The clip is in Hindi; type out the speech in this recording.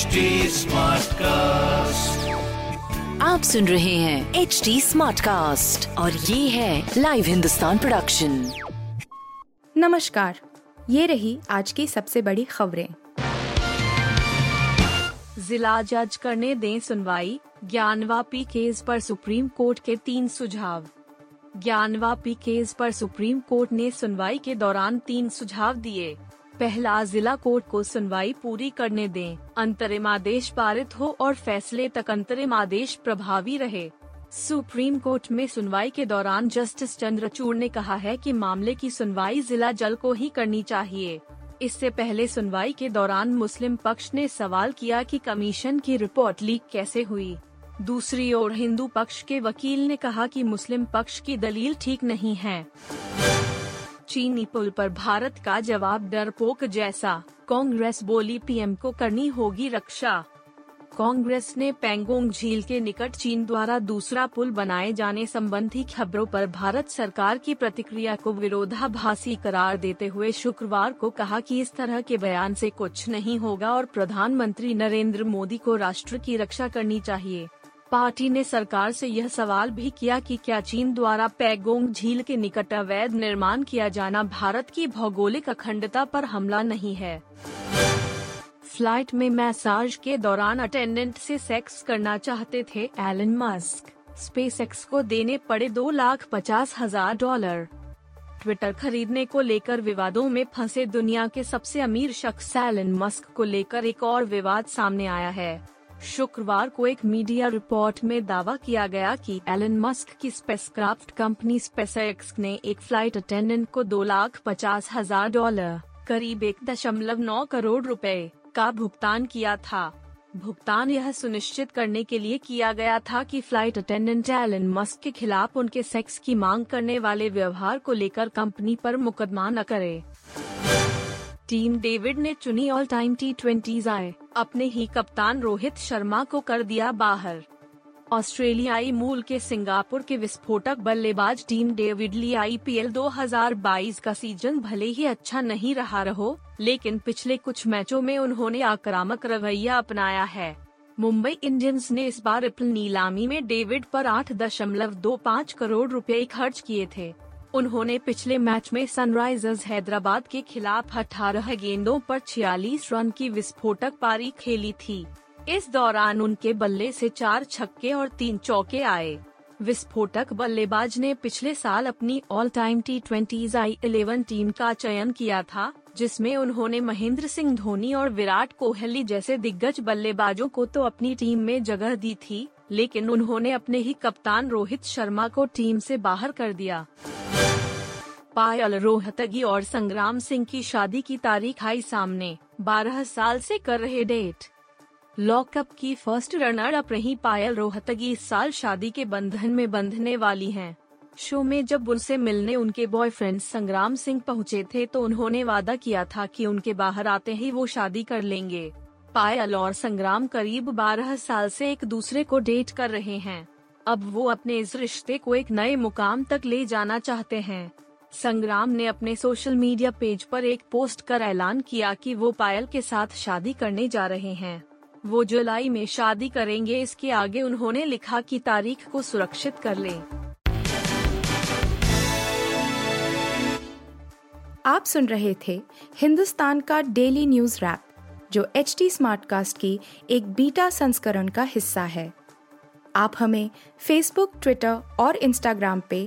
HD कास्ट आप सुन रहे हैं एच डी स्मार्ट कास्ट और ये है लाइव हिंदुस्तान प्रोडक्शन नमस्कार ये रही आज की सबसे बड़ी खबरें। जिला जज करने दें सुनवाई ज्ञानवापी केस पर सुप्रीम कोर्ट के तीन सुझाव। ज्ञानवापी केस पर सुप्रीम कोर्ट ने सुनवाई के दौरान तीन सुझाव दिए। पहला जिला कोर्ट को सुनवाई पूरी करने दें। अंतरिम आदेश पारित हो और फैसले तक अंतरिम आदेश प्रभावी रहे। सुप्रीम कोर्ट में सुनवाई के दौरान जस्टिस चंद्रचूड़ ने कहा है कि मामले की सुनवाई जिला जल को ही करनी चाहिए। इससे पहले सुनवाई के दौरान मुस्लिम पक्ष ने सवाल किया कि कमीशन की रिपोर्ट लीक कैसे हुई। दूसरी ओर हिंदू पक्ष के वकील ने कहा कि मुस्लिम पक्ष की दलील ठीक नहीं है। चीनी पुल पर भारत का जवाब डरपोक जैसा। कांग्रेस बोली, पीएम को करनी होगी रक्षा। कांग्रेस ने पेंगोंग झील के निकट चीन द्वारा दूसरा पुल बनाए जाने संबंधी खबरों पर भारत सरकार की प्रतिक्रिया को विरोधाभासी करार देते हुए शुक्रवार को कहा कि इस तरह के बयान से कुछ नहीं होगा और प्रधानमंत्री नरेंद्र मोदी को राष्ट्र की रक्षा करनी चाहिए। पार्टी ने सरकार से यह सवाल भी किया कि क्या चीन द्वारा पैगोंग झील के निकट अवैध निर्माण किया जाना भारत की भौगोलिक अखंडता पर हमला नहीं है। फ़्लाइट में मैसाज के दौरान अटेंडेंट से सेक्स करना चाहते थे एलन मस्क। स्पेस एक्स को देने पड़े दो लाख पचास हज़ार डॉलर। ट्विटर खरीदने को लेकर विवादों में फंसे दुनिया के सबसे अमीर शख्स एलन मस्क को लेकर एक और विवाद सामने आया है। शुक्रवार को एक मीडिया रिपोर्ट में दावा किया गया कि एलन मस्क की स्पेसक्राफ्ट कंपनी स्पेसएक्स ने एक फ़्लाइट अटेंडेंट को दो लाख पचास हज़ार डॉलर, करीब एक दशमलव नौ करोड़ रुपए का भुगतान किया था। भुगतान यह सुनिश्चित करने के लिए किया गया था कि फ़्लाइट अटेंडेंट एलन मस्क के खिलाफ उनके सेक्स की मांग करने वाले व्यवहार को लेकर कंपनी पर मुकदमा न करे। टीम डेविड ने चुनी ऑल टाइम टी ट्वेंटी आए। अपने ही कप्तान रोहित शर्मा को कर दिया बाहर। ऑस्ट्रेलियाई मूल के सिंगापुर के विस्फोटक बल्लेबाज टीम डेविड ली आईपीएल 2022 का सीज़न भले ही अच्छा नहीं रहा रहो, लेकिन पिछले कुछ मैचों में उन्होंने आक्रामक रवैया अपनाया है। मुंबई इंडियंस ने इस बार अप्रैल नीलामी में डेविड पर आठ दशमलव दो पाँच करोड़ रुपए खर्च किए थे। उन्होंने पिछले मैच में सनराइजर्स हैदराबाद के खिलाफ 18 गेंदों पर 46 रन की विस्फोटक पारी खेली थी। इस दौरान उनके बल्ले से चार छक्के और तीन चौके आए। विस्फोटक बल्लेबाज ने पिछले साल अपनी all time T twenty I eleven team का चयन किया था, जिसमें उन्होंने महेंद्र सिंह धोनी और विराट कोहली जैसे दिग्गज बल्लेबाजों को तो अपनी टीम में जगह दी थी, लेकिन उन्होंने अपने ही कप्तान रोहित शर्मा को टीम से बाहर कर दिया। पायल रोहतगी और संग्राम सिंह की शादी की तारीख आई सामने। 12 साल से कर रहे डेट। लॉकअप की फ़र्स्ट रनर अप रही पायल रोहतगी इस साल शादी के बंधन में बंधने वाली हैं। शो में जब उनसे मिलने उनके बॉयफ्रेंड संग्राम सिंह पहुँचे थे तो उन्होंने वादा किया था कि उनके बाहर आते ही वो शादी कर लेंगे। पायल और संग्राम करीब 12 साल से एक दूसरे को डेट कर रहे हैं। अब वो अपने इस रिश्ते को एक नए मुकाम तक ले जाना चाहते हैं। संग्राम ने अपने सोशल मीडिया पेज पर एक पोस्ट कर ऐलान किया कि वो पायल के साथ शादी करने जा रहे हैं वो जुलाई में शादी करेंगे, इसके आगे उन्होंने लिखा कि तारीख को सुरक्षित कर लें। आप सुन रहे थे हिंदुस्तान का डेली न्यूज़ रैप, जो एच टी स्मार्ट कास्ट की एक बीटा संस्करण का हिस्सा है आप हमें फेसबुक ट्विटर और इंस्टाग्राम पे